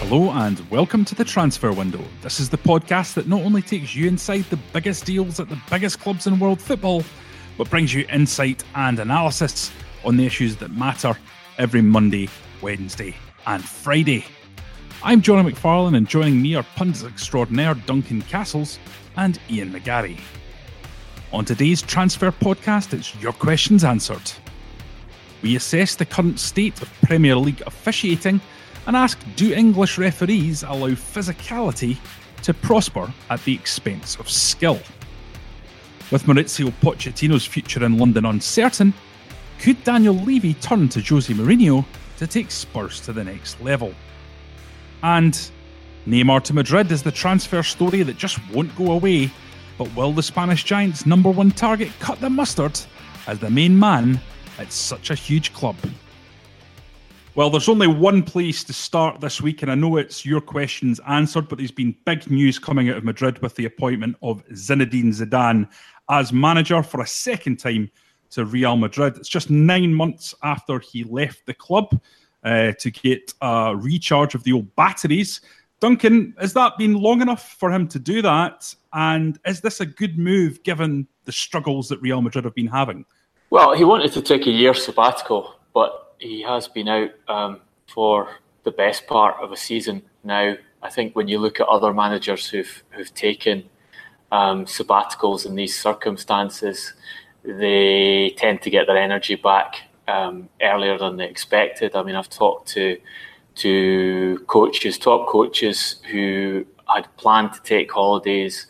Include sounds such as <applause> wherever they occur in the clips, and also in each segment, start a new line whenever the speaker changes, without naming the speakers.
Hello and welcome to the Transfer Window. This is the podcast that not only takes you inside the biggest deals at the biggest clubs in world football, but brings you insight and analysis on the issues that matter every Monday, Wednesday, and Friday. I'm Jonny McFarlane, and joining me are pundits extraordinaire Duncan Castles and Ian McGarry. On today's Transfer podcast, it's Your Questions Answered. We assess the current state of Premier League officiating and ask Do English referees allow physicality to prosper at the expense of skill? With Mauricio Pochettino's future in London uncertain, could Daniel Levy turn to Jose Mourinho to take Spurs to the next level? And Neymar to Madrid is the transfer story that just won't go away, but will the Spanish Giants' number one target cut the mustard as the main man at such a huge club? Well, there's only one place to start this week, and I know it's your questions answered, but there's been big news coming out of Madrid with the appointment of Zinedine Zidane as manager for a second time to Real Madrid. It's just nine months after he left the club uh, to get a recharge of the old batteries. Duncan, has that been long enough for him to do that? And is this a good move given the struggles that Real Madrid have been having?
Well, he wanted to take a year sabbatical, but he has been out um, for the best part of a season now. I think when you look at other managers who've who've taken um, sabbaticals in these circumstances, they tend to get their energy back um, earlier than they expected. I mean, I've talked to to coaches, top coaches who had planned to take holidays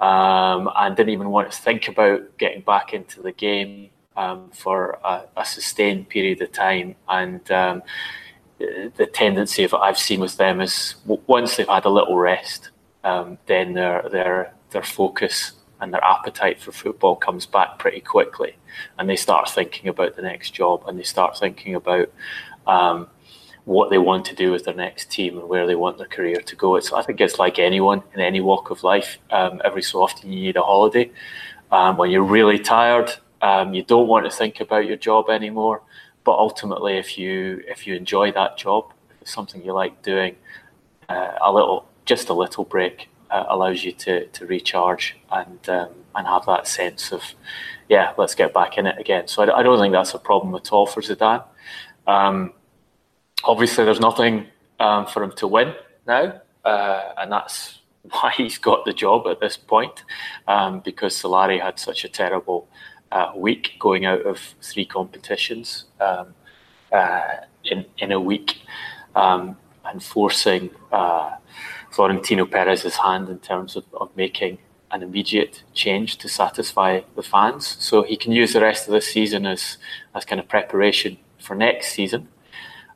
um, and didn't even want to think about getting back into the game um, for a, a, sustained period of time. And um, the tendency of I've seen with them is once they've had a little rest, um, then their their their focus and their appetite for football comes back pretty quickly, and they start thinking about the next job and they start thinking about. Um, what they want to do with their next team and where they want their career to go. It's, I think it's like anyone in any walk of life. Um, every so often, you need a holiday. Um, when you're really tired, um, you don't want to think about your job anymore. But ultimately, if you if you enjoy that job, if it's something you like doing, uh, a little just a little break uh, allows you to to recharge and um, and have that sense of yeah, let's get back in it again. So I, I don't think that's a problem at all for Zidane. Um, obviously, there's nothing um, for him to win now, uh, and that's <laughs> why he's got the job at this point um, because Solari had such a terrible uh, week, going out of three competitions um, uh, in in a week, um, and forcing uh, Florentino Perez's hand in terms of, of making an immediate change to satisfy the fans. So he can use the rest of the season as as kind of preparation for next season.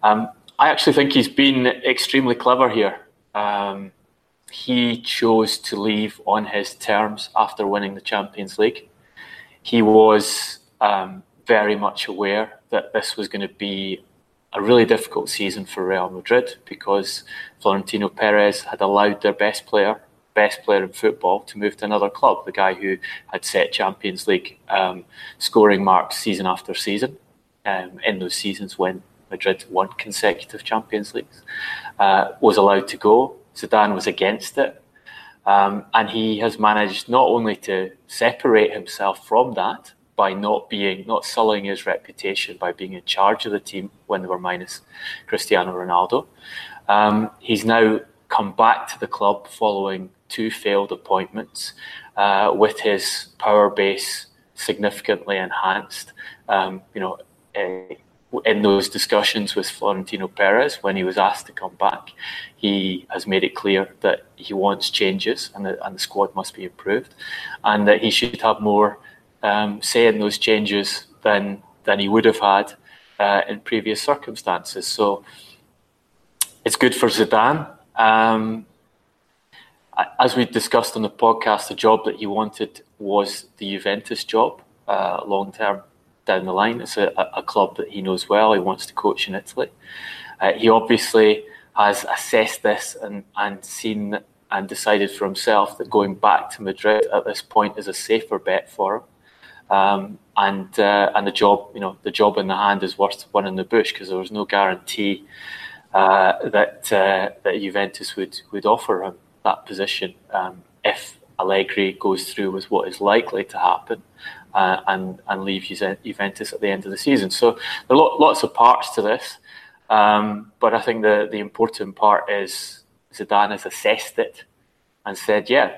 Um, I actually think he's been extremely clever here. Um, he chose to leave on his terms after winning the Champions League he was um, very much aware that this was going to be a really difficult season for Real Madrid because Florentino Perez had allowed their best player, best player in football, to move to another club. The guy who had set Champions League um, scoring marks season after season um, in those seasons when Madrid won consecutive Champions Leagues, uh, was allowed to go. Zidane was against it. Um, and he has managed not only to separate himself from that by not being, not sullying his reputation by being in charge of the team when they were minus Cristiano Ronaldo. Um, he's now come back to the club following two failed appointments uh, with his power base significantly enhanced. Um, you know, uh, in those discussions with Florentino Perez when he was asked to come back, he has made it clear that he wants changes and the, and the squad must be improved, and that he should have more um, those changes than than he would have had uh, in previous circumstances. So it's good for Zidane. Um, as we discussed on the podcast, the job that he wanted was the Juventus job uh, long term down the line. It's a, a, club that he knows well. He wants to coach in Italy. Uh, he obviously has assessed this and, and seen and decided for himself that going back to Madrid at this point is a safer bet for him. Um, and uh, and the job, you know, the job in the hand is worth one in the bush because there was no guarantee uh, that uh, that Juventus would would offer him that position um, if Allegri goes through with what is likely to happen uh, and and leave Juventus at the end of the season. So there are lots of parts to this, um, but I think the the important part is Zidane has assessed it and said, "Yeah,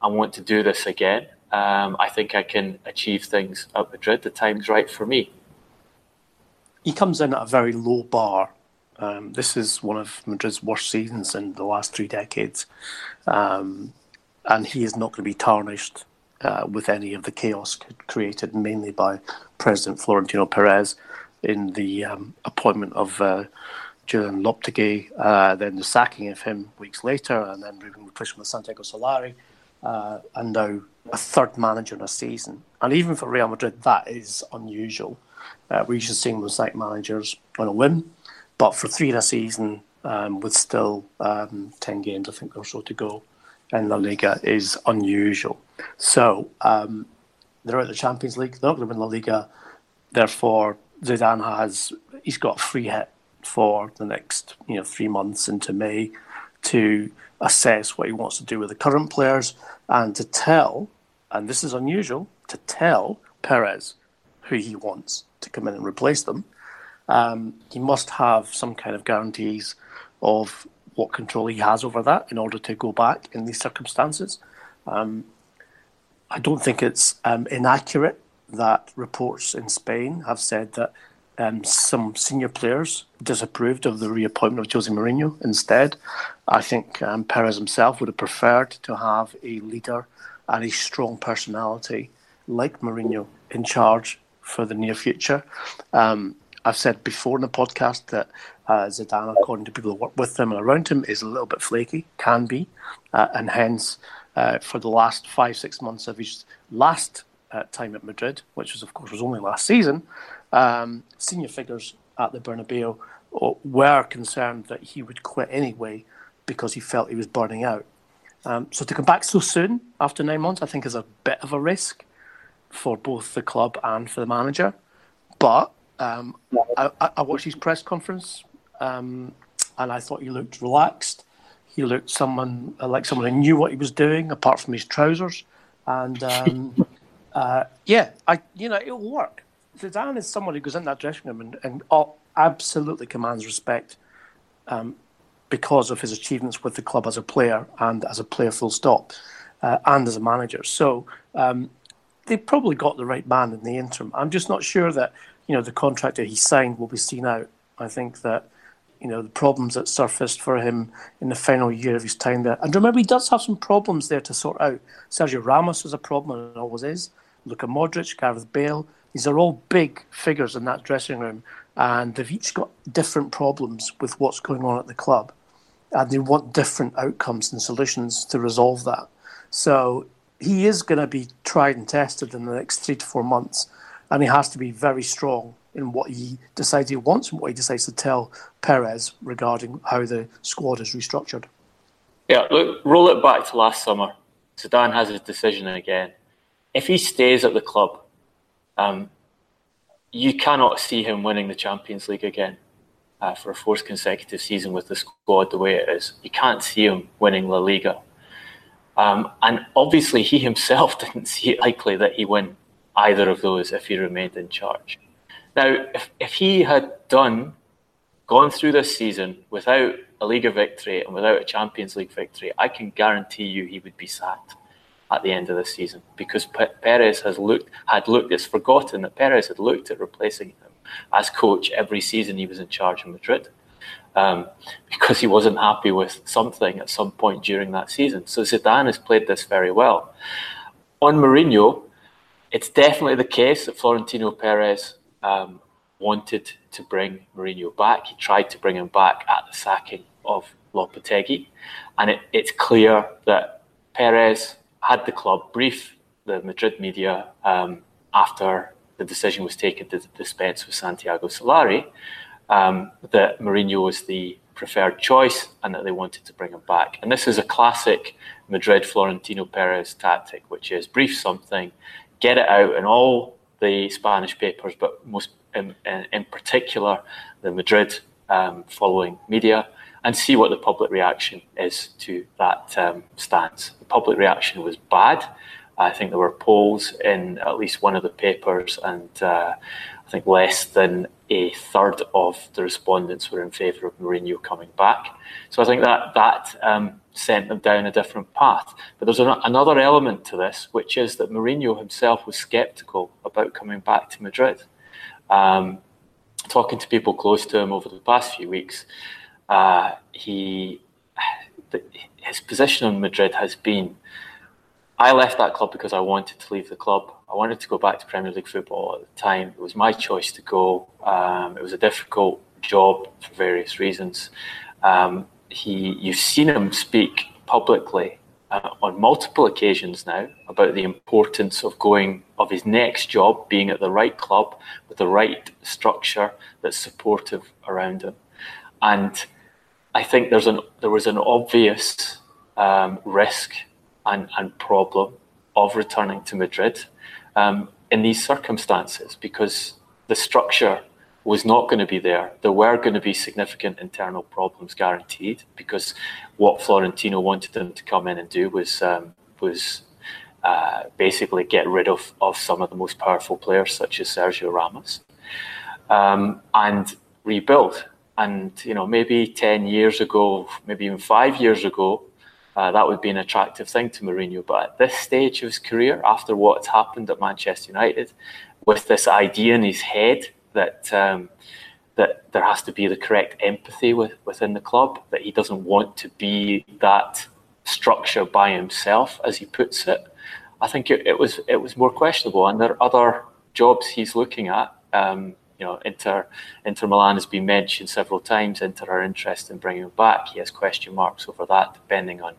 I want to do this again. Um, I think I can achieve things at Madrid. The time's right for me."
He comes in at a very low bar. Um, this is one of Madrid's worst seasons in the last three decades, um, and he is not going to be tarnished uh, with any of the chaos created mainly by President Florentino Perez in the um, appointment of uh, Julen Lopetegui, uh, then the sacking of him weeks later, and then replacement with Santiago Solari, uh, and now a third manager in a season. And even for Real Madrid, that is unusual. Uh, we're to seeing those like managers on a whim, but for three in a season, um, with still um, 10 games, I think, or so to go, in La Liga is unusual. So um, they're out the Champions League. They're not going to win La Liga. Therefore, Zidane has he's got a free hit for the next you know three months into May to assess what he wants to do with the current players and to tell, and this is unusual, to tell Perez who he wants to come in and replace them. Um, he must have some kind of guarantees of what control he has over that in order to go back in these circumstances. Um, I don't think it's um, inaccurate that reports in Spain have said that um, some senior players disapproved of the reappointment of Jose Mourinho instead. I think um, Perez himself would have preferred to have a leader and a strong personality like Mourinho in charge for the near future. Um, I've said before in the podcast that uh, Zidane, according to people who work with him and around him, is a little bit flaky, can be, uh, and hence uh, for the last five six months of his last uh, time at Madrid, which was of course was only last season, um, senior figures at the Bernabeu uh, were concerned that he would quit anyway because he felt he was burning out. Um, so to come back so soon after nine months, I think is a bit of a risk for both the club and for the manager. But um, I, I, watched his press conference um, and I thought he looked relaxed. He looked someone uh, like someone who knew what he was doing, apart from his trousers. And um, <laughs> uh, yeah, I you know it'll work. Zidane is someone who goes in that dressing room and, and all, absolutely commands respect um, because of his achievements with the club as a player and as a player, full stop, uh, and as a manager. So um, they probably got the right man in the interim. I'm just not sure that you know the contract that he signed will be seen out. I think that you know, the problems that surfaced for him in the final year of his time there. And remember, he does have some problems there to sort out. Sergio Ramos is a problem, and always is. Luka Modric, Gareth Bale, these are all big figures in that dressing room, and they've each got different problems with what's going on at the club. And they want different outcomes and solutions to resolve that. So he is going to be tried and tested in the next three to four months, and he has to be very strong in what he decides he wants and what he decides to tell Perez regarding how the squad is restructured.
Yeah, look, roll it back to last summer. Zidane has his decision again. If he stays at the club, um, you cannot see him winning the Champions League again uh, for a fourth consecutive season with the squad the way it is. You can't see him winning La Liga. Um, and obviously, he <laughs> himself didn't see it likely that he win either of those if he remained in charge. Now, if, if he had done, gone through this season without a Liga victory and without a Champions League victory, I can guarantee you he would be sacked at the end of the season because Perez has looked, had looked, it's forgotten that Perez had looked at replacing him as coach every season he was in charge of Madrid. Um, <laughs> because he wasn't happy with something at some point during that season. So Zidane has played this very well. On Mourinho, it's definitely the case that Florentino Perez um, wanted to bring Mourinho back. He tried to bring him back at the sacking of Lopetegui, and it, it's clear that Perez had the club brief the Madrid media um, after the decision was taken to dispense with Santiago Solari um, that Mourinho was the preferred choice and that they wanted to bring him back. And this is a classic Madrid Florentino Perez tactic, which is brief something, get it out in all the Spanish papers, but most in, in, particular the Madrid um, following media, and see what the public reaction is to that um, stance. The public reaction was bad. I think there were polls in at least one of the papers, and uh, I think less than a third of the respondents were in favour of Mourinho coming back. So I think that that um, sent them down a different path. But there's an, another element to this, which is that Mourinho himself was sceptical about coming back to Madrid. Um, talking to people close to him over the past few weeks, uh, he his position on Madrid has been I left that club because I wanted to leave the club. I wanted to go back to Premier League football at the time. It was my choice to go. Um, it was a difficult job for various reasons. Um, he, you've seen him speak publicly uh, on multiple occasions now about the importance of going of his next job being at the right club with the right structure that's supportive around him. And I think there's an there was an obvious um, risk and, and problem of returning to Madrid um, in these circumstances because the structure was not going to be there. There were going to be significant internal problems guaranteed because what Florentino wanted them to come in and do was um, was uh, basically get rid of, of some of the most powerful players such as Sergio Ramos um, and rebuild. And you know maybe ten years ago, maybe even five years ago, uh, that would be an attractive thing to Mourinho. But at this stage of his career, after what's happened at Manchester United, with this idea in his head that um, that there has to be the correct empathy with, within the club, that he doesn't want to be that structure by himself, as he puts it, I think it, it was it was more questionable. And there are other jobs he's looking at. Um, you know, Inter Inter Milan has been mentioned several times. Inter are interested in bringing him back. He has question marks over that, depending on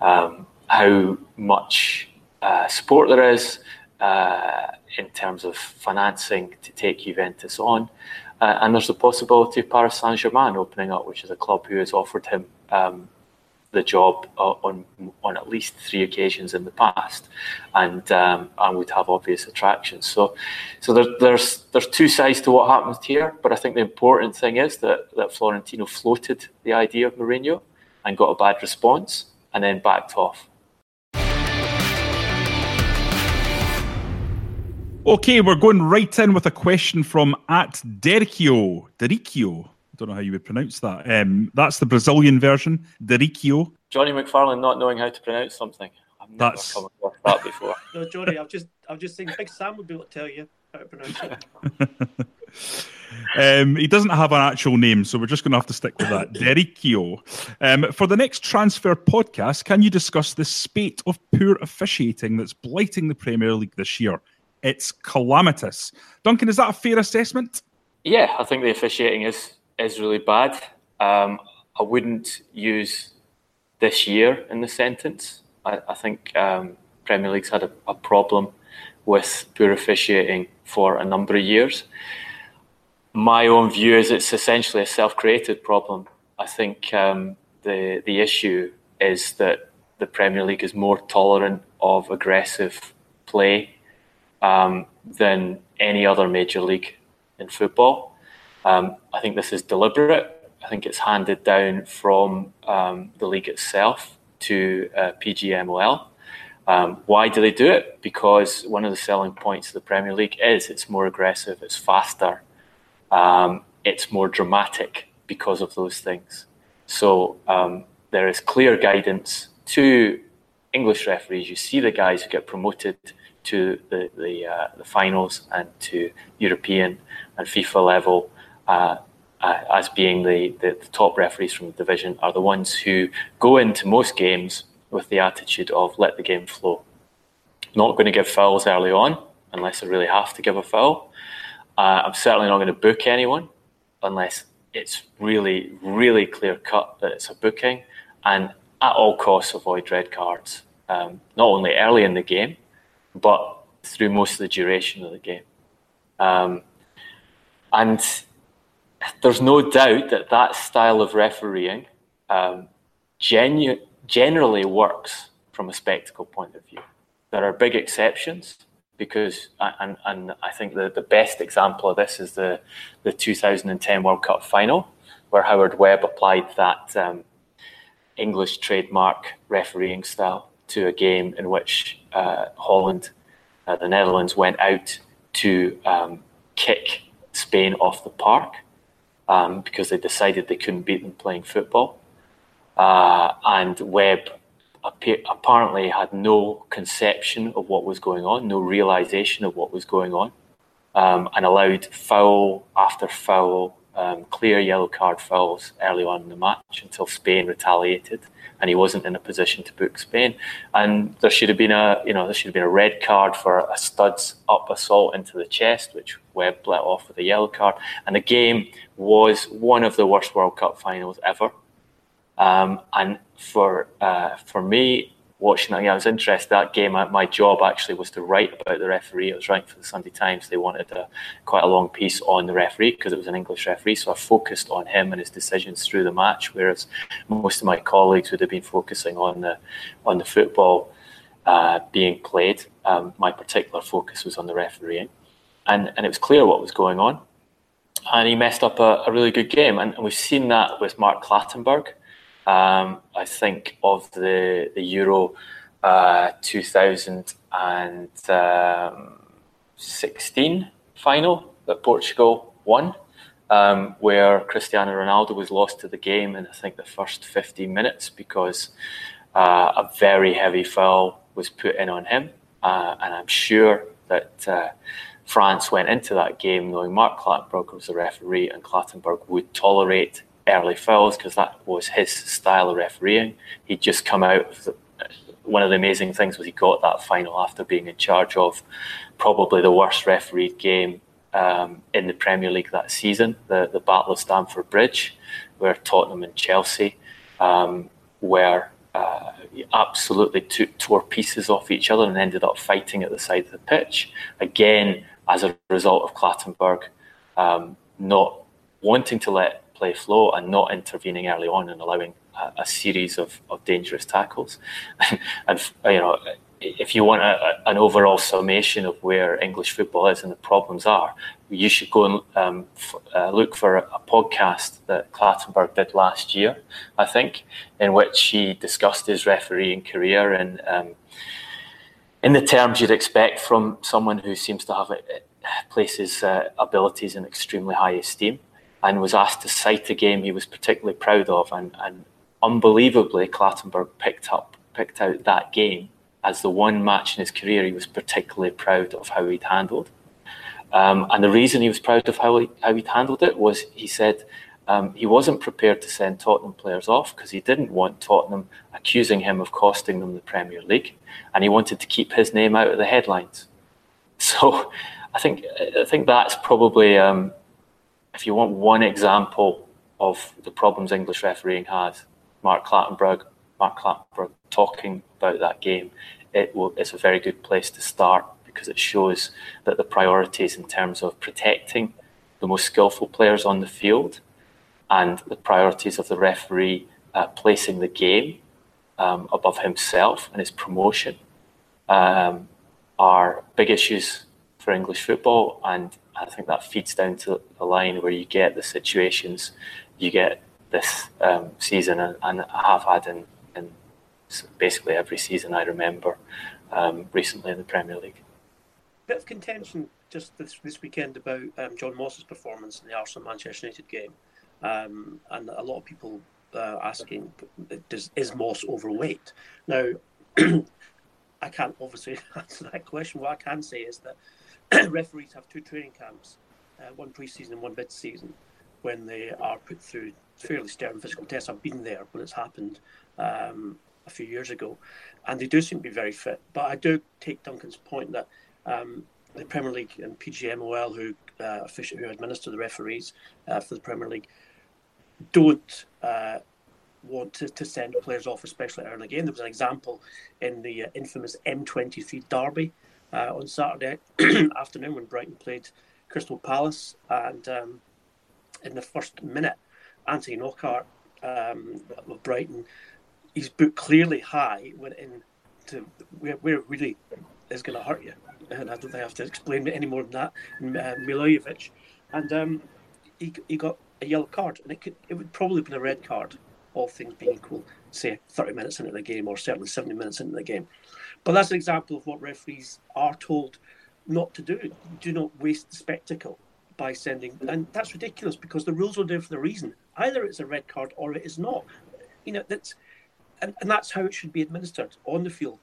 um, how much uh, support there is uh, in terms of financing to take Juventus on. Uh, and there's the possibility of Paris Saint Germain opening up, which is a club who has offered him um, the job on on at least three occasions in the past, and um, and would have obvious attractions. So, so there, there's there's two sides to what happens here. But I think the important thing is that that Florentino floated the idea of Mourinho and got a bad response, and then backed off.
Okay, we're going right in with a question from at Derikio. Derikio. I don't know how you would pronounce that. Um, that's the Brazilian version, Derikio.
Jonny McFarlane not knowing how to pronounce something. I've never that's... come across that before. <laughs>
no, Jonny, I've just I've just seen Big Sam would be able to tell you how to pronounce it. <laughs>
Um, he doesn't have an actual name, so we're just going to have to stick with that. Derikio. Um, for the next transfer podcast, can you discuss the spate of poor officiating that's blighting the Premier League this year? It's calamitous. Duncan, is that a fair assessment?
Yeah, I think the officiating is is really bad. Um, I wouldn't use this year in the sentence. I, I think um, Premier League's had a, a problem with poor officiating for a number of years my own view is it's essentially a self-created problem. I think um, the the issue is that the Premier League is more tolerant of aggressive play um, than any other major league in football. Um, I think this is deliberate. I think it's handed down from um, the league itself to uh, PGMOL. Um, why do they do it? Because one of the selling points of the Premier League is it's more aggressive, it's faster, um, it's more dramatic because of those things. So um, there is clear guidance to English referees. You see the guys who get promoted to the the, uh, the finals and to European and FIFA level uh, uh, as being the, the, the, top referees from the division are the ones who go into most games with the attitude of let the game flow. Not going to give fouls early on unless I really have to give a foul. Uh, I'm certainly not going to book anyone unless it's really, really clear cut that it's a booking. And at all costs, avoid red cards, um, not only early in the game, but through most of the duration of the game. Um, and there's no doubt that that style of refereeing um, genu- generally works from a spectacle point of view. There are big exceptions because, and, and I think the, the best example of this is the, the 2010 World Cup final, where Howard Webb applied that um, English trademark refereeing style to a game in which uh, Holland, uh, the Netherlands, went out to um, kick Spain off the park um, because they decided they couldn't beat them playing football. Uh, and Webb apparently had no conception of what was going on, no realization of what was going on, um, and allowed foul after foul, um, clear yellow card fouls early on in the match until Spain retaliated, and he wasn't in a position to book Spain. And there should have been a, you know, there should have been a red card for a studs up assault into the chest, which Webb let off with a yellow card. And the game was one of the worst World Cup finals ever. Um, and for uh, for me, watching that, I was interested. That game, my job actually was to write about the referee. I was writing for the Sunday Times. They wanted a, quite a long piece on the referee because it was an English referee. So I focused on him and his decisions through the match, whereas most of my colleagues would have been focusing on the on the football uh, being played. Um, my particular focus was on the refereeing, and and it was clear what was going on. And he messed up a, a really good game, and, and we've seen that with Mark Clattenburg. Um, I think of the the Euro uh, 2016 um, final that Portugal won, um, where Cristiano Ronaldo was lost to the game in I think the first 15 minutes because uh, a very heavy foul was put in on him, uh, and I'm sure that. Uh, France went into that game knowing Mark Clattenburg was the referee and Clattenburg would tolerate early fouls because that was his style of refereeing. He'd just come out. The, one of the amazing things was he got that final after being in charge of probably the worst refereed game um, in the Premier League that season, the, the Battle of Stamford Bridge, where Tottenham and Chelsea um, were uh, absolutely tore pieces off each other and ended up fighting at the side of the pitch. Again, as a result of Clattenburg um, not wanting to let play flow and not intervening early on and allowing a, a series of, of dangerous tackles. <laughs> and, you know, if you want a, an overall summation of where English football is and the problems are, you should go and um, f- uh, look for a, a, podcast that Clattenburg did last year, I think, in which he discussed his refereeing career and um, in the terms you'd expect from someone who seems to have it, places uh, abilities in extremely high esteem and was asked to cite a game he was particularly proud of. And, and unbelievably, Clattenburg picked up picked out that game as the one match in his career he was particularly proud of how he'd handled. Um, and the reason he was proud of how, he, how he'd handled it was he said um, he wasn't prepared to send Tottenham players off because he didn't want Tottenham accusing him of costing them the Premier League, and he wanted to keep his name out of the headlines. <laughs> So, I think I think that's probably um, if you want one example of the problems English refereeing has, Mark Clattenburg, Mark Clattenburg talking about that game, it will, it's a very good place to start because it shows that the priorities in terms of protecting the most skillful players on the field and the priorities of the referee uh, placing the game um, above himself and his promotion um, are big issues for English football and I think that feeds down to the line where you get the situations you get this um, season, and, and, I have had in, in basically every season I remember um, recently in the Premier League.
Bit of contention just this, this weekend about um, John Moss's performance in the Arsenal Manchester United game, um, and a lot of people uh, asking, does, is Moss overweight? Now, <clears throat> I can't obviously <laughs> answer that question. What I can say is that <coughs> referees have two training camps, uh, one pre-season and one mid-season, when they are put through fairly stern physical tests. I've been there when it's happened um, a few years ago, and they do seem to be very fit. But I do take Duncan's point that um, the Premier League and PGMOL, who uh, who administer the referees uh, for the Premier League, don't uh, want to, to send players off, especially early in. There was an example in the uh, infamous M23 derby uh, on Saturday <clears throat> afternoon when Brighton played Crystal Palace, and um, in the first minute, Anthony Knockaert um, of Brighton, he's boot clearly high went in to where, where really is going to hurt you. And I don't think I have to explain it any more than that. Uh, Milivojevic, and um, he, he got a yellow card, and it could it would probably have been a red card, all things being equal. Say 30 minutes into the game, or certainly 70 minutes into the game. But that's an example of what referees are told not to do. Do not waste the spectacle by sending, and that's ridiculous because the rules are there for the reason. Either it's a red card or it is not. You know that's, and, and that's how it should be administered on the field.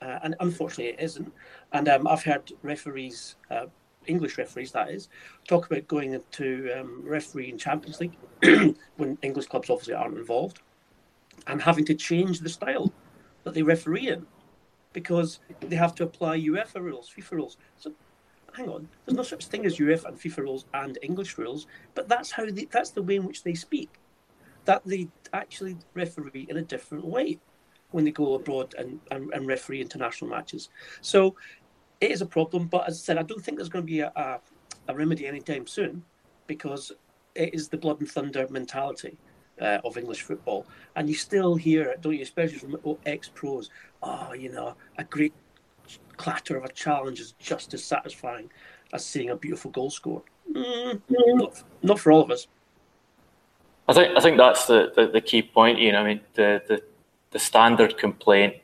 Uh, and unfortunately, it isn't. And um, I've heard referees, uh, English referees, that is, talk about going into um, referee in Champions League <clears throat> when English clubs obviously aren't involved, and having to change the style that they referee in because they have to apply UEFA rules, FIFA rules. So hang on, there's no such thing as UEFA and FIFA rules and English rules, but that's how they, that's the way in which they speak. That they actually referee in a different way when they go abroad and, and, and referee international matches. So it is a problem, but as I said, I don't think there's going to be a, a, a remedy anytime soon because it is the blood and thunder mentality. Uh, of English football, and you still hear it, don't you? Especially from ex pros. Oh, you know, a great clatter of a challenge is just as satisfying as seeing a beautiful goal score. Mm, not, not, for all of us.
I think I think that's the, the, the, key point. You know, I mean, the, the, the standard complaint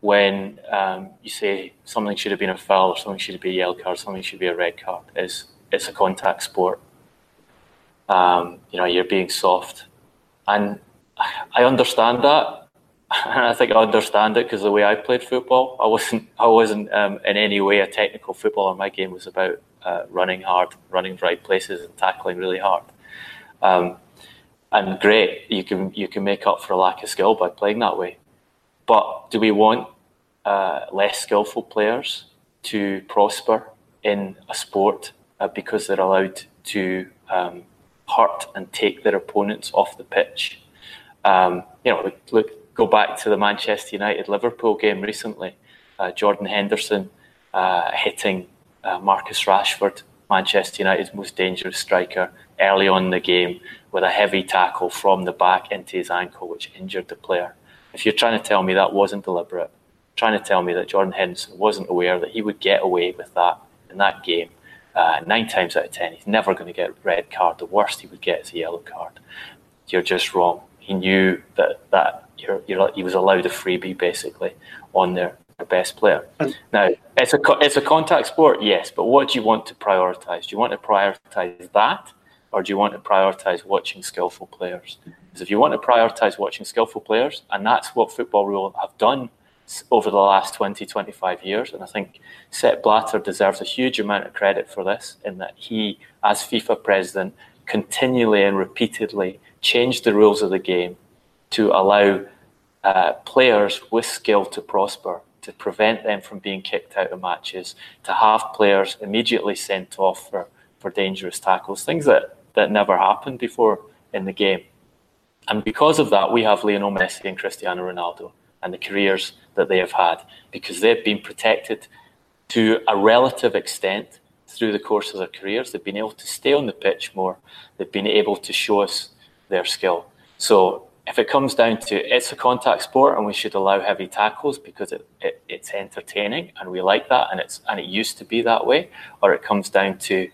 when um, you say something should have been a foul or something should be a yellow card, or something should be a red card is it's a contact sport. Um, you know, you're being soft, and I understand that <laughs> And I think I understand it because the way I played football, I wasn't I wasn't um, in any way a technical footballer. My game was about uh, running hard, running right places, and tackling really hard. Um, and great, you can you can make up for a lack of skill by playing that way. But do we want uh, less skillful players to prosper in a sport uh, because they're allowed to um, hurt and take their opponents off the pitch? Um, you know, look, go back to the Manchester United Liverpool game recently. Uh, Jordan Henderson uh, hitting uh, Marcus Rashford, Manchester United's most dangerous striker, early on in the game with a heavy tackle from the back into his ankle, which injured the player. If you're trying to tell me that wasn't deliberate, trying to tell me that Jordan Henderson wasn't aware that he would get away with that in that game, uh, nine times out of ten, he's never going to get a red card. The worst he would get is a yellow card. You're just wrong. He knew that that you're, you're, he was allowed a freebie basically on their, their best player. now, it's a, it's a contact sport, yes, but what do you want to prioritise? Do you want to prioritise that or do you want to prioritise watching skillful players? Because if you want to prioritise watching skillful players, and that's what football rule have done over the last 20, 25 years, and I think Sepp Blatter deserves a huge amount of credit for this in that he, as FIFA president, continually and repeatedly changed the rules of the game to allow uh, players with skill to prosper, to prevent them from being kicked out of matches, to have players immediately sent off for, for dangerous tackles, things that, that never happened before in the game. And because of that, we have Lionel Messi and Cristiano Ronaldo and the careers that they have had because they've been protected to a relative extent through the course of their careers. They've been able to stay on the pitch more, they've been able to show us their skill. So if it comes down to it's a contact sport and we should allow heavy tackles because it, it, it's entertaining and we like that and it's and it used to be that way, or it comes down to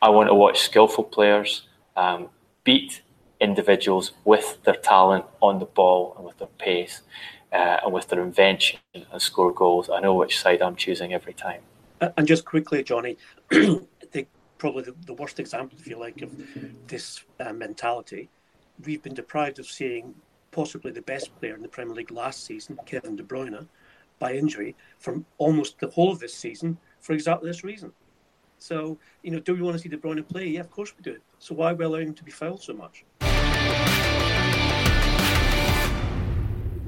I want to watch skillful players um, beat individuals with their talent on the ball and with their pace uh, and with their invention and score goals. I know which side I'm choosing every time.
And just quickly, Jonny, <clears throat> the, probably the, the, worst example, if you like, of this uh, mentality we've been deprived of seeing possibly the best player in the Premier League last season, Kevin De Bruyne, by injury from almost the whole of this season for exactly this reason. So, you know, do we want to see De Bruyne play? Yeah, of course we do. So why are we allowing him to be fouled so much?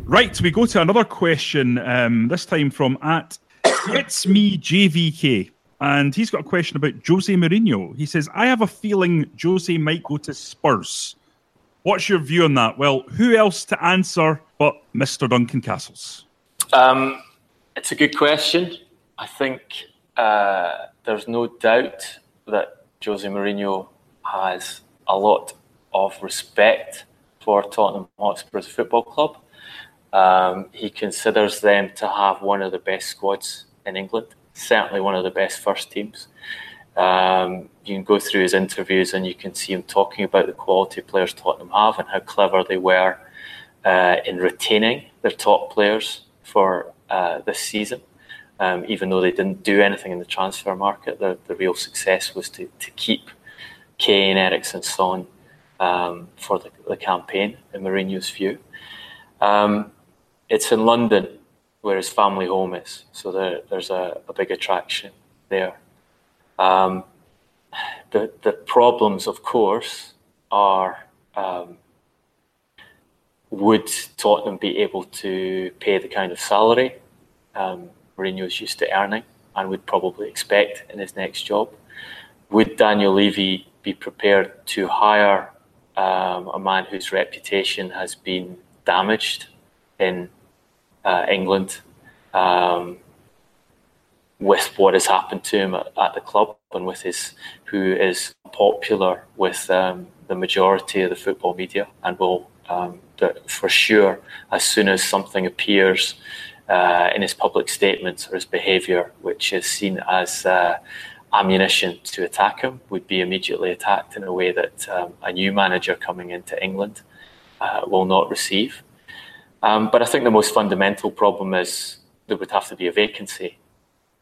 Right, we go to another question, um, this time from at It's Me JVK. And he's got a question about Jose Mourinho. He says, I have a feeling Jose might go to Spurs. What's your view on that? Well, who else to answer but Mr. Duncan Castles?
Um, it's a good question. I think uh, there's no doubt that Jose Mourinho has a lot of respect for Tottenham Hotspur's football club. Um, he considers them to have one of the best squads in England, certainly one of the best first teams. Um, you can go through his interviews and you can see him talking about the quality players Tottenham have and how clever they were uh, in retaining their top players for uh, this season. Um, even though they didn't do anything in the transfer market, the, the real success was to, to keep Kane, Eriksen, Son um, for the, the, campaign, in Mourinho's view. Um, it's in London where his family home is, so there, there's a, a, big attraction there. Um, the, the problems, of course, are um, would Tottenham be able to pay the kind of salary um, Mourinho's used to earning and would probably expect in his next job? Would Daniel Levy be prepared to hire um, a man whose reputation has been damaged in uh, England um, with what has happened to him at, at, the club and with his who is popular with um, the majority of the football media and will um, for sure as soon as something appears uh, in his public statements or his behaviour which is seen as uh, ammunition to attack him would be immediately attacked in a way that um, a new manager coming into England uh, will not receive. Um, but I think the most fundamental problem is there would have to be a vacancy.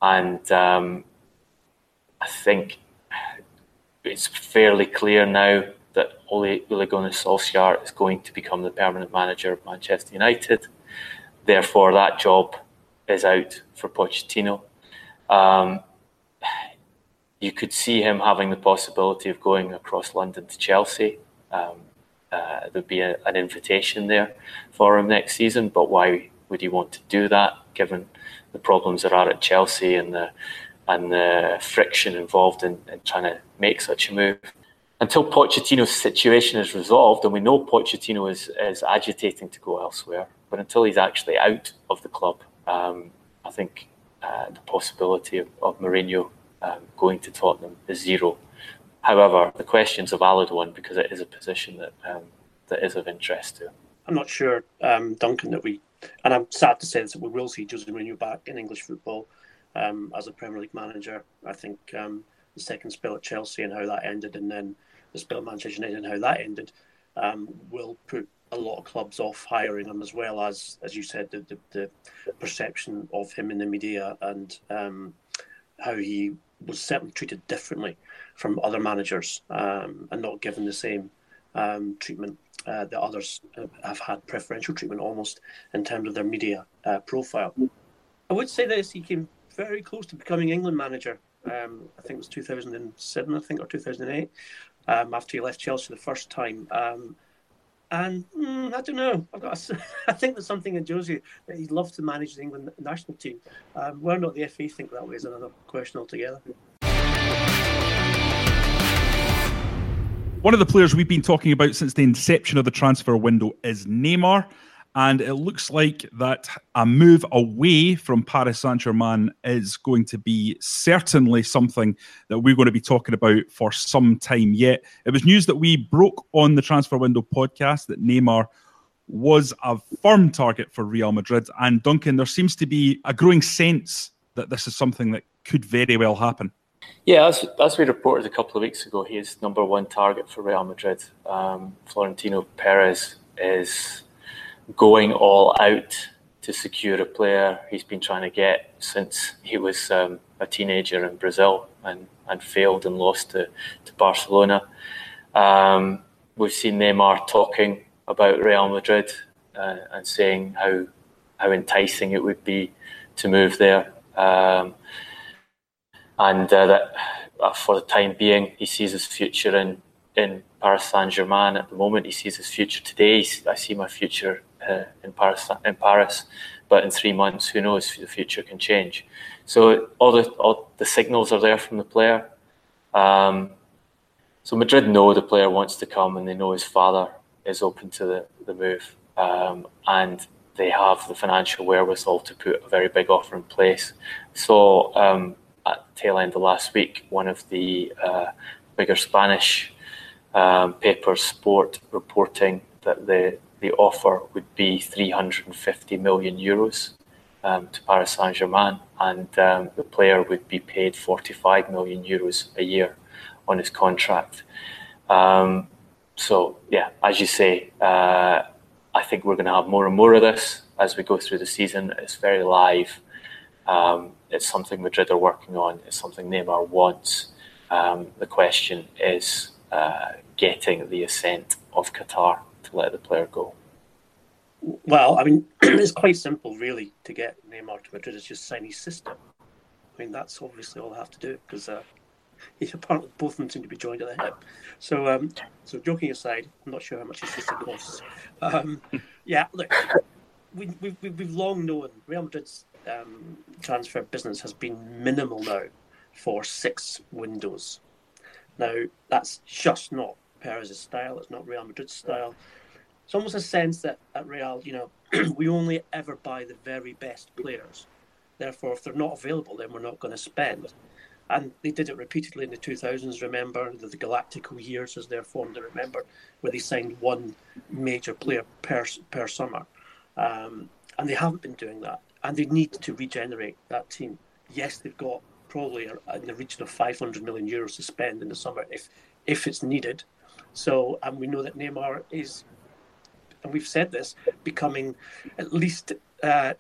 And um, I think it's fairly clear now that Ole, Ole Gunnar Solskjaer is going to become the permanent manager of Manchester United. Therefore, that job is out for Pochettino. Um, you could see him having the possibility of going across London to Chelsea. Um, uh, there'd be a, an invitation there for him next season. But why would he want to do that, given the problems there are at Chelsea and the and the friction involved in, in trying to make such a move? Until Pochettino's situation is resolved, and we know Pochettino is, is agitating to go elsewhere, but until he's actually out of the club, um, I think uh, the possibility of, of Mourinho um, going to Tottenham is zero. However, the question's a valid one because it is a position that um, that is of interest to.
I'm not sure, um, Duncan, that we, and I'm sad to say this, that we will see Jose Mourinho back in English football um, as a Premier League manager. I think um, the second spell at Chelsea and how that ended, and then the spell at Manchester United and how that ended, um, will put a lot of clubs off hiring him, as well as, as you said, the, the, the perception of him in the media and um, how he was certainly treated differently from other managers um, and not given the same um, treatment uh, that others have had preferential treatment almost in terms of their media uh, profile. I would say this: he came very close to becoming England manager. Um, I think it was 2007, I think, or 2008, um, after he left Chelsea the first time. Um, and mm, I don't know. I've got. A, <laughs> I think there's something in Josie that he'd love to manage the England national team. Um, whether or not the FA think that way is another question altogether.
One of the players we've been talking about since the inception of the transfer window is Neymar. And it looks like that a move away from Paris Saint Germain is going to be certainly something that we're going to be talking about for some time yet. It was news that we broke on the Transfer Window podcast that Neymar was a firm target for Real Madrid. And Duncan, there seems to be a growing sense that this is something that could very well happen.
Yeah, as, as we reported a couple of weeks ago, he is number one target for Real Madrid. Um, Florentino Perez is going all out to secure a player he's been trying to get since he was um, a teenager in Brazil and, and failed and lost to, to Barcelona. Um, we've seen Neymar talking about Real Madrid uh, and saying how how enticing it would be to move there. Um, and uh, that for the time being, he sees his future in, in Paris Saint Germain. At the moment, he sees his future today. I see my future uh, in Paris. In Paris, but in three months, who knows? The future can change. So all the all the signals are there from the player. Um, so Madrid know the player wants to come, and they know his father is open to the, the move, um, and they have the financial wherewithal to put a very big offer in place. So um, tail end of last week, one of the uh, bigger Spanish um, papers, Sport, reporting that the the offer would be 350 million euros um, to Paris Saint Germain, and um, the player would be paid 45 million euros a year on his contract. Um, so yeah, as you say, uh, I think we're going to have more and more of this as we go through the season. It's very live. Um, it's something Madrid are working on. It's something Neymar wants. Um, the question is uh, getting the assent of Qatar to let the player go.
Well, I mean, <clears throat> it's quite simple, really, to get Neymar to Madrid. It's just sign his system. I mean, that's obviously all I have to do because uh, <laughs> apparently both of them seem to be joined at the hip. So, um, so joking aside, I'm not sure how much his system costs. Um, <laughs> yeah, look, we, we, we've long known Real Madrid's um, transfer business has been minimal now for six windows. Now, that's just not Perez's style. It's not Real Madrid's style. It's almost a sense that at Real, you know, <clears throat> we only ever buy the very best players. Therefore, if they're not available, then we're not going to spend. And they did it repeatedly in the 2000s. Remember the, the Galactico years, as they're formed. I remember where they signed one major player per per summer, um, and they haven't been doing that. And they need to regenerate that team. Yes, they've got probably in the region of 500 million euros to spend in the summer if if it's needed. So, and we know that Neymar is, and we've said this, becoming at least uh,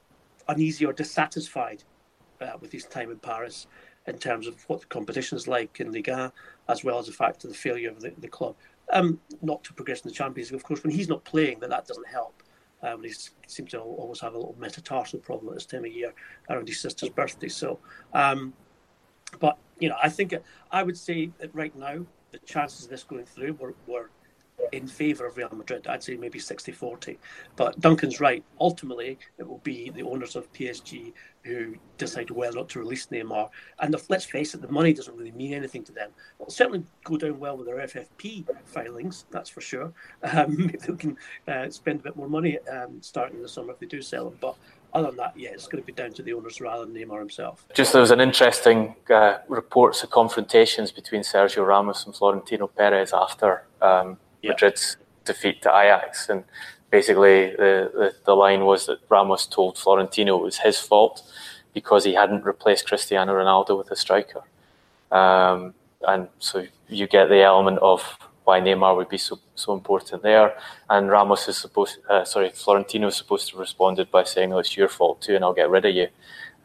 uneasy or dissatisfied uh, with his time in Paris in terms of what the competition is like in Liga, as well as the fact of the failure of the, the club. Um, not to progress in the Champions League, of course, when he's not playing, that that doesn't help. Um, he seems to always have a little metatarsal problem at this time of year around his sister's birthday. So, um, but you know, I think I would say that right now the chances of this going through were, were in favour of Real Madrid. I'd say maybe 60 40. But Duncan's right. Ultimately, it will be the owners of PSG who decide whether or not to release Neymar. And the, let's face it, the money doesn't really mean anything to them. It'll certainly go down well with their FFP filings, that's for sure. Um, <laughs> if they can uh, spend a bit more money um, starting in the summer if they do sell them. But other than that, yeah, it's going to be down to the owners rather than Neymar himself.
Just there was an interesting uh, reports of confrontations between Sergio Ramos and Florentino Perez after um, yeah. Madrid's defeat to Ajax, and basically the, the, the line was that Ramos told Florentino it was his fault because he hadn't replaced Cristiano Ronaldo with a striker. Um, and so you get the element of why Neymar would be so, so important there. And Ramos is supposed, uh, sorry, Florentino is supposed to have responded by saying, "Oh, it's your fault too, and I'll get rid of you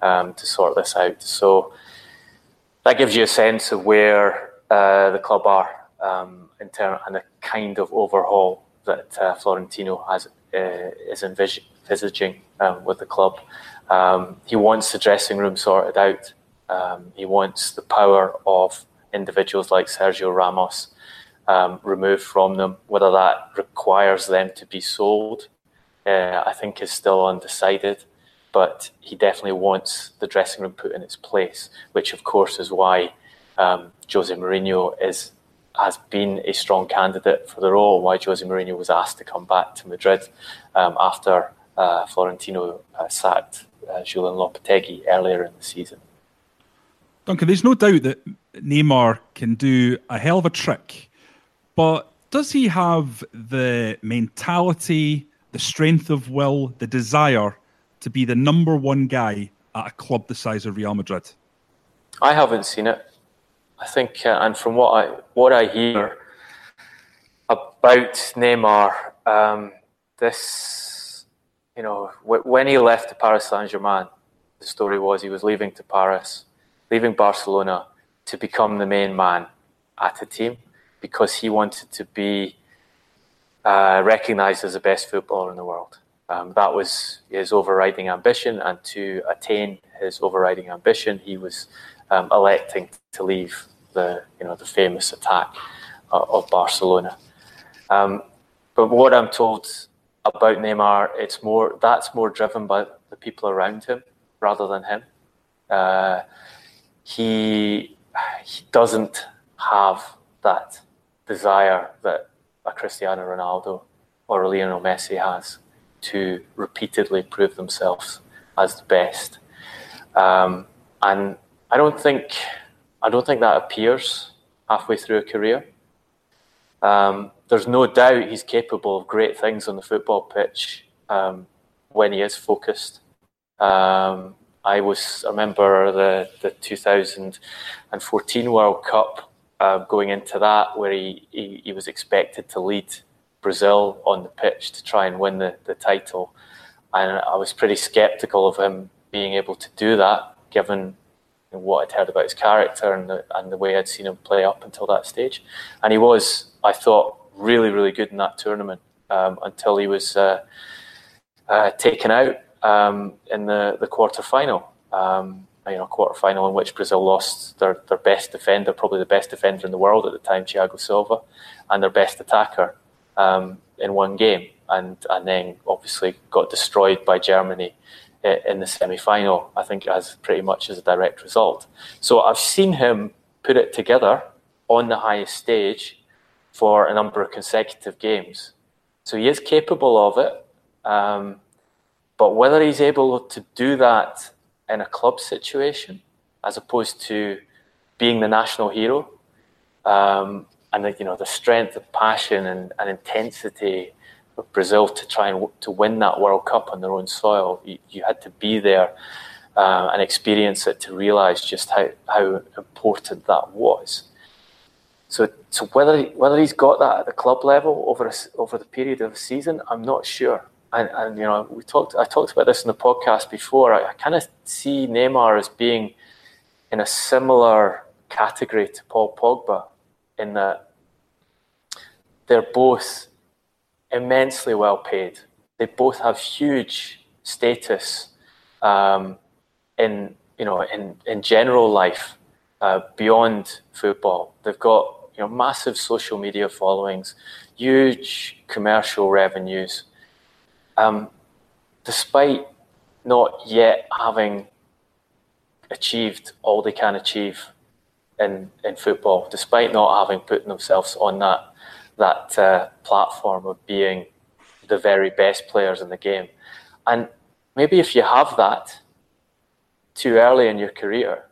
um, to sort this out." So that gives you a sense of where uh, the club are um, in term and the kind of overhaul that uh, Florentino has uh, is envisaging um, with the club. Um, he wants the dressing room sorted out. Um, he wants the power of individuals like Sergio Ramos um, removed from them. Whether that requires them to be sold, uh, I think is still undecided. But he definitely wants the dressing room put in its place, which of course is why um, Jose Mourinho is has been a strong candidate for the role. Why Jose Mourinho was asked to come back to Madrid um, after uh, Florentino uh, sacked uh, Julen Lopetegui earlier in the season.
Duncan, there's no doubt that Neymar can do a hell of a trick, but does he have the mentality, the strength of will, the desire to be the number one guy at a club the size of Real Madrid?
I haven't seen it. I think, uh, and from what I what I hear about Neymar, um, this, you know, w- when he left Paris Saint Germain, the story was he was leaving to Paris, leaving Barcelona to become the main man at a team because he wanted to be uh, recognised as the best footballer in the world. Um, that was his overriding ambition, and to attain his overriding ambition, he was um, electing to leave the you know the famous attack uh, of Barcelona. Um, but what I'm told about Neymar, it's more that's more driven by the people around him rather than him. Uh, he he doesn't have that desire that a Cristiano Ronaldo or a Lionel Messi has to repeatedly prove themselves as the best. Um, and I don't think I don't think that appears halfway through a career. Um, there's no doubt he's capable of great things on the football pitch um, when he is focused. Um, I was I remember the the 2014 World Cup uh, going into that where he, he, he was expected to lead Brazil on the pitch to try and win the, the title. And I was pretty sceptical of him being able to do that, given what I'd heard about his character and the, and the way I'd seen him play up until that stage. And he was, I thought, really, really good in that tournament um, until he was uh, uh, taken out um, in the, the quarter final. Um, you know, quarter final in which Brazil lost their, their best defender, probably the best defender in the world at the time, Thiago Silva, and their best attacker um, in one game, and and then obviously got destroyed by Germany in the semi-final. I think as pretty much as a direct result. So I've seen him put it together on the highest stage for a number of consecutive games. So he is capable of it, um, but whether he's able to do that in a club situation as opposed to being the national hero um, and the, you know the strength, the passion, and, and intensity Brazil to try and to win that World Cup on their own soil. You, you had to be there uh, and experience it to realise just how, how important that was. So, so whether whether he's got that at the club level over a, over the period of a season, I'm not sure. And, and you know, we talked. I talked about this in the podcast before. I, I kind of see Neymar as being in a similar category to Paul Pogba in that they're both immensely well paid. They both have huge status um, in you know in, in general life uh, beyond football. They've got you know massive social media followings, huge commercial revenues. Um, despite not yet having achieved all they can achieve in, in football, despite not having put themselves on that that uh, platform of being the very best players in the game. And maybe if you have that too early in your career,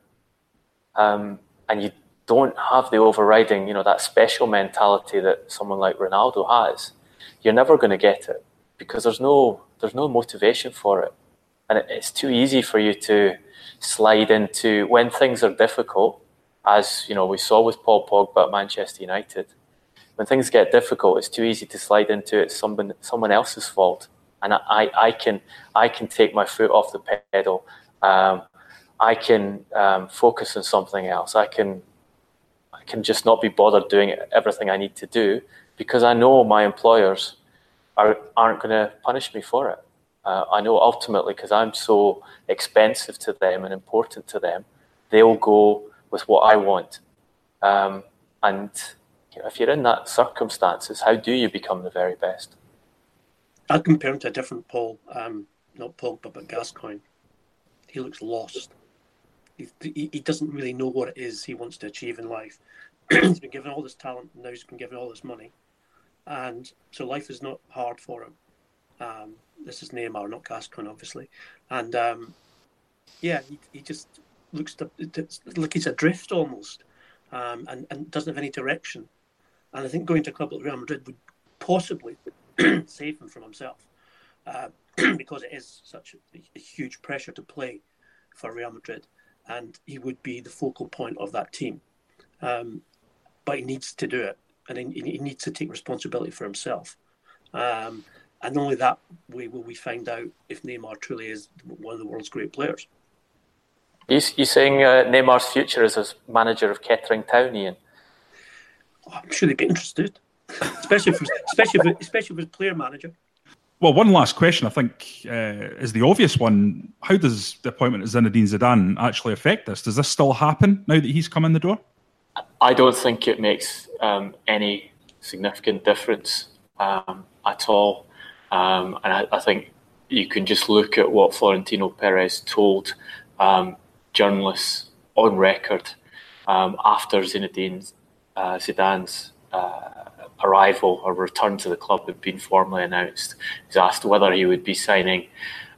um, and you don't have the overriding, you know, that special mentality that someone like Ronaldo has, you're never going to get it because there's no there's no motivation for it, and it's too easy for you to slide into when things are difficult as you know we saw with Paul Pogba at Manchester United. When things get difficult, it's too easy to slide into it someone someone else's fault, and I, I can I can take my foot off the pedal. Um, I can um, focus on something else. I can I can just not be bothered doing everything I need to do because I know my employers are, aren't going to punish me for it. Uh, I know ultimately because I'm so expensive to them and important to them, they'll go with what I want. Um, and you know, if you're in that circumstances, how do you become the very best?
I'd compare him to a different Paul, um, not Pogba, but Gascoigne. He looks lost. He, he, he, doesn't really know what it is he wants to achieve in life. <clears throat> he's been given all this talent, and now he's been given all this money. And so life is not hard for him. Um, this is Neymar, not Gascoigne, obviously. And um, yeah, he, he just looks to, like he's adrift almost, um, and and doesn't have any direction. And I think going to a club like Real Madrid would possibly <clears throat> save him from himself, uh, <clears throat> because it is such a, a, huge pressure to play for Real Madrid, and he would be the focal point of that team. Um, but he needs to do it, and he, he needs to take responsibility for himself. Um, and only that way will we find out if Neymar truly is one of the world's great players.
You saying uh, Neymar's future is as manager of Kettering Town, Ian?
Oh, I'm sure they'd be interested, especially if, especially if, especially if player manager.
Well, one last question, I think, uh, is the obvious one. How does the appointment of Zinedine Zidane actually affect this? Does this still happen now that he's come in the door?
I don't think it makes um, any significant difference um, at all. Um, and I, I, think you can just look at what Florentino Perez told um, journalists on record um, after Zinedine uh, Zidane's uh, arrival or return to the club had been formally announced. He's asked whether he would be signing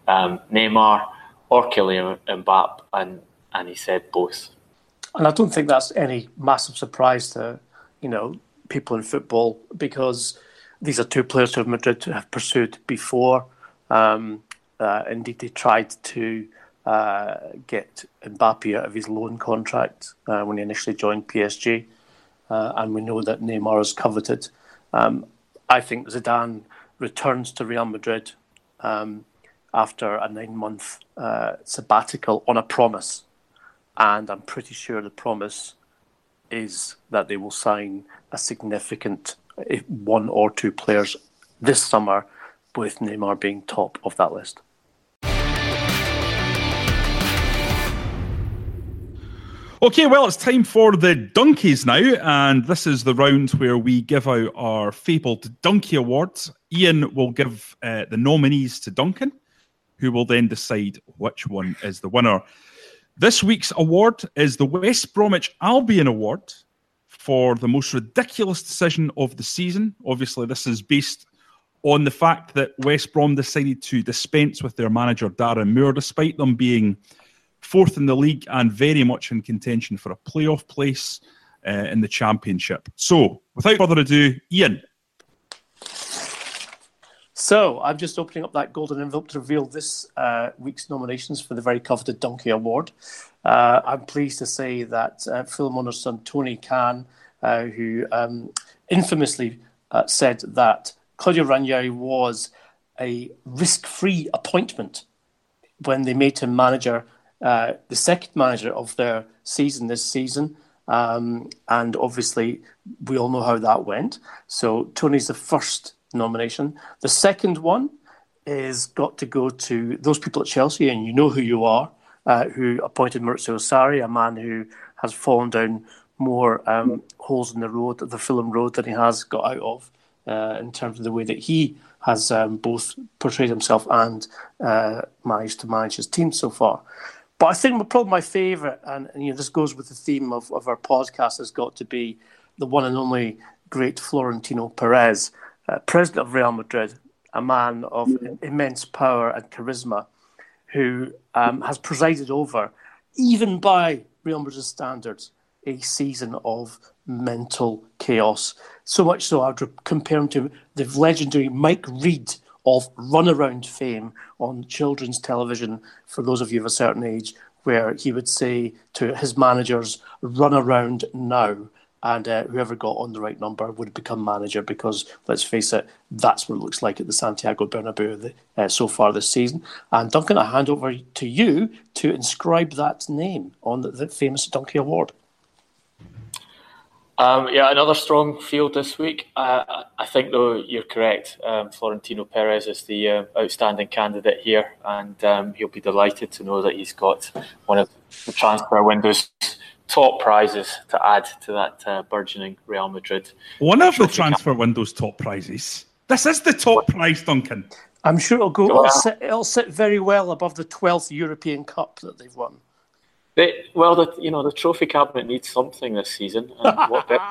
um, Neymar or Kylian Mbappe, and and he said both.
And I don't think that's any massive surprise to you know people in football because these are two players who Madrid have pursued before. Um, uh, indeed, they tried to uh, get Mbappe out of his loan contract uh, when he initially joined PSG uh, and we know that Neymar is coveted. Um, I think Zidane returns to Real Madrid um, after a nine month uh, sabbatical on a promise. And I'm pretty sure the promise is that they will sign a significant one or two players this summer, with Neymar being top of that list.
Okay, well, it's time for the donkeys now, and this is the round where we give out our fabled donkey awards. Ian will give uh, the nominees to Duncan, who will then decide which one is the winner. This week's award is the West Bromwich Albion Award for the most ridiculous decision of the season. Obviously, this is based on the fact that West Brom decided to dispense with their manager Darren Moore, despite them being fourth in the league and very much in contention for a playoff place uh, in the championship. So, without further ado, Ian.
So, I'm just opening up that golden envelope to reveal this uh, week's nominations for the very coveted Donkey Award. Uh, I'm pleased to say that uh, Fulham owner's son Tony Khan, uh, who um, infamously uh, said that Claudio Ranieri was a risk free appointment when they made him manager uh, the second manager of their season this season. Um, and obviously, we all know how that went. So Tony's the first nomination. The second one is got to go to those people at Chelsea, and you know who you are, uh, who appointed Maurizio Sarri, a man who has fallen down more um, holes in the road, the Fulham road, than he has got out of uh, in terms of the way that he has um, both portrayed himself and uh, managed to manage his team so far. But I think probably my favourite, and, and, you know, this goes with the theme of, of our podcast, has got to be the one and only great Florentino Perez, uh, president of Real Madrid, a man of immense power and charisma, who um, has presided over, even by Real Madrid standards, a season of mental chaos. So much so, I would compare him to the legendary Mike Reid of runaround fame on children's television for those of you of a certain age, where he would say to his managers, run around now. And uh, whoever got on the right number would become manager because, let's face it, that's what it looks like at the Santiago Bernabeu uh, so far this season. And Duncan, I hand over to you to inscribe that name on the, the famous Donkey Award.
Um, yeah, another strong field this week. Uh, I think, though, you're correct. Um, Florentino Perez is the uh, outstanding candidate here, and um, he'll be delighted to know that he's got one of the transfer window's top prizes to add to that uh, burgeoning Real Madrid.
One of the transfer window's top prizes. This is the top prize, Duncan.
I'm sure it'll go. It'll sit, it'll sit very well above the 12th European Cup that they've won.
They, well, the, you know, the trophy cabinet needs something this season. And what better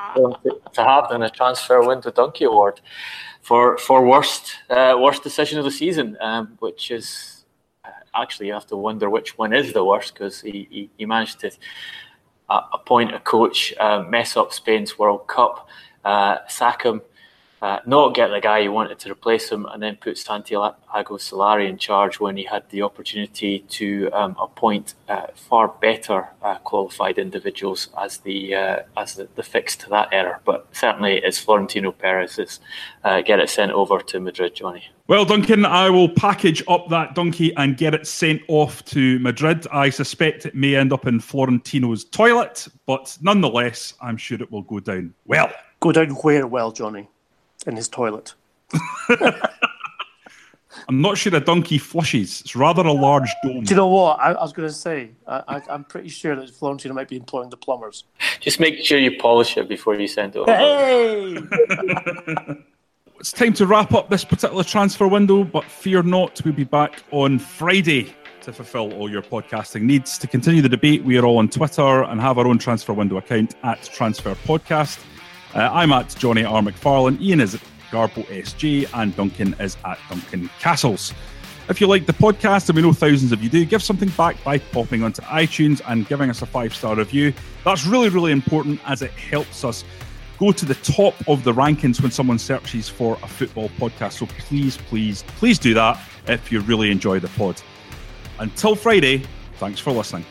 <laughs> to have than a transfer window donkey award for for worst uh, worst decision of the season, um, which is uh, actually you have to wonder which one is the worst because he, he, he, managed to uh, appoint a coach, uh, mess up Spain's World Cup, uh, sack him uh, not get the guy he wanted to replace him, and then put Santiago Solari in charge when he had the opportunity to um, appoint uh, far better uh, qualified individuals as the uh, as the, the, fix to that error. But certainly, it's Florentino Perez's uh, get it sent over to Madrid, Jonny.
Well, Duncan, I will package up that donkey and get it sent off to Madrid. I suspect it may end up in Florentino's toilet, but nonetheless, I'm sure it will go down well.
Go down where well, Jonny? In his toilet. <laughs>
I'm not sure a donkey flushes. It's rather a large dome.
Do you know what? I, I was going to say, I, am pretty sure that Florentino might be employing the plumbers.
Just make sure you polish it before you send it over.
Hey! <laughs>
it's time to wrap up this particular transfer window, but fear not, we'll be back on Friday to fulfill all your podcasting needs. To continue the debate, we are all on Twitter and have our own transfer window account at Transfer Podcast. Uh, I'm at Jonny R. McFarlane. Ian is at Garbo SG, and Duncan is at Duncan Castles. If you like the podcast, and we know thousands of you do, give something back by popping onto iTunes and giving us a five star review. That's really, really important as it helps us go to the top of the rankings when someone searches for a football podcast. So please, please, please do that if you really enjoy the pod. Until Friday, thanks for listening.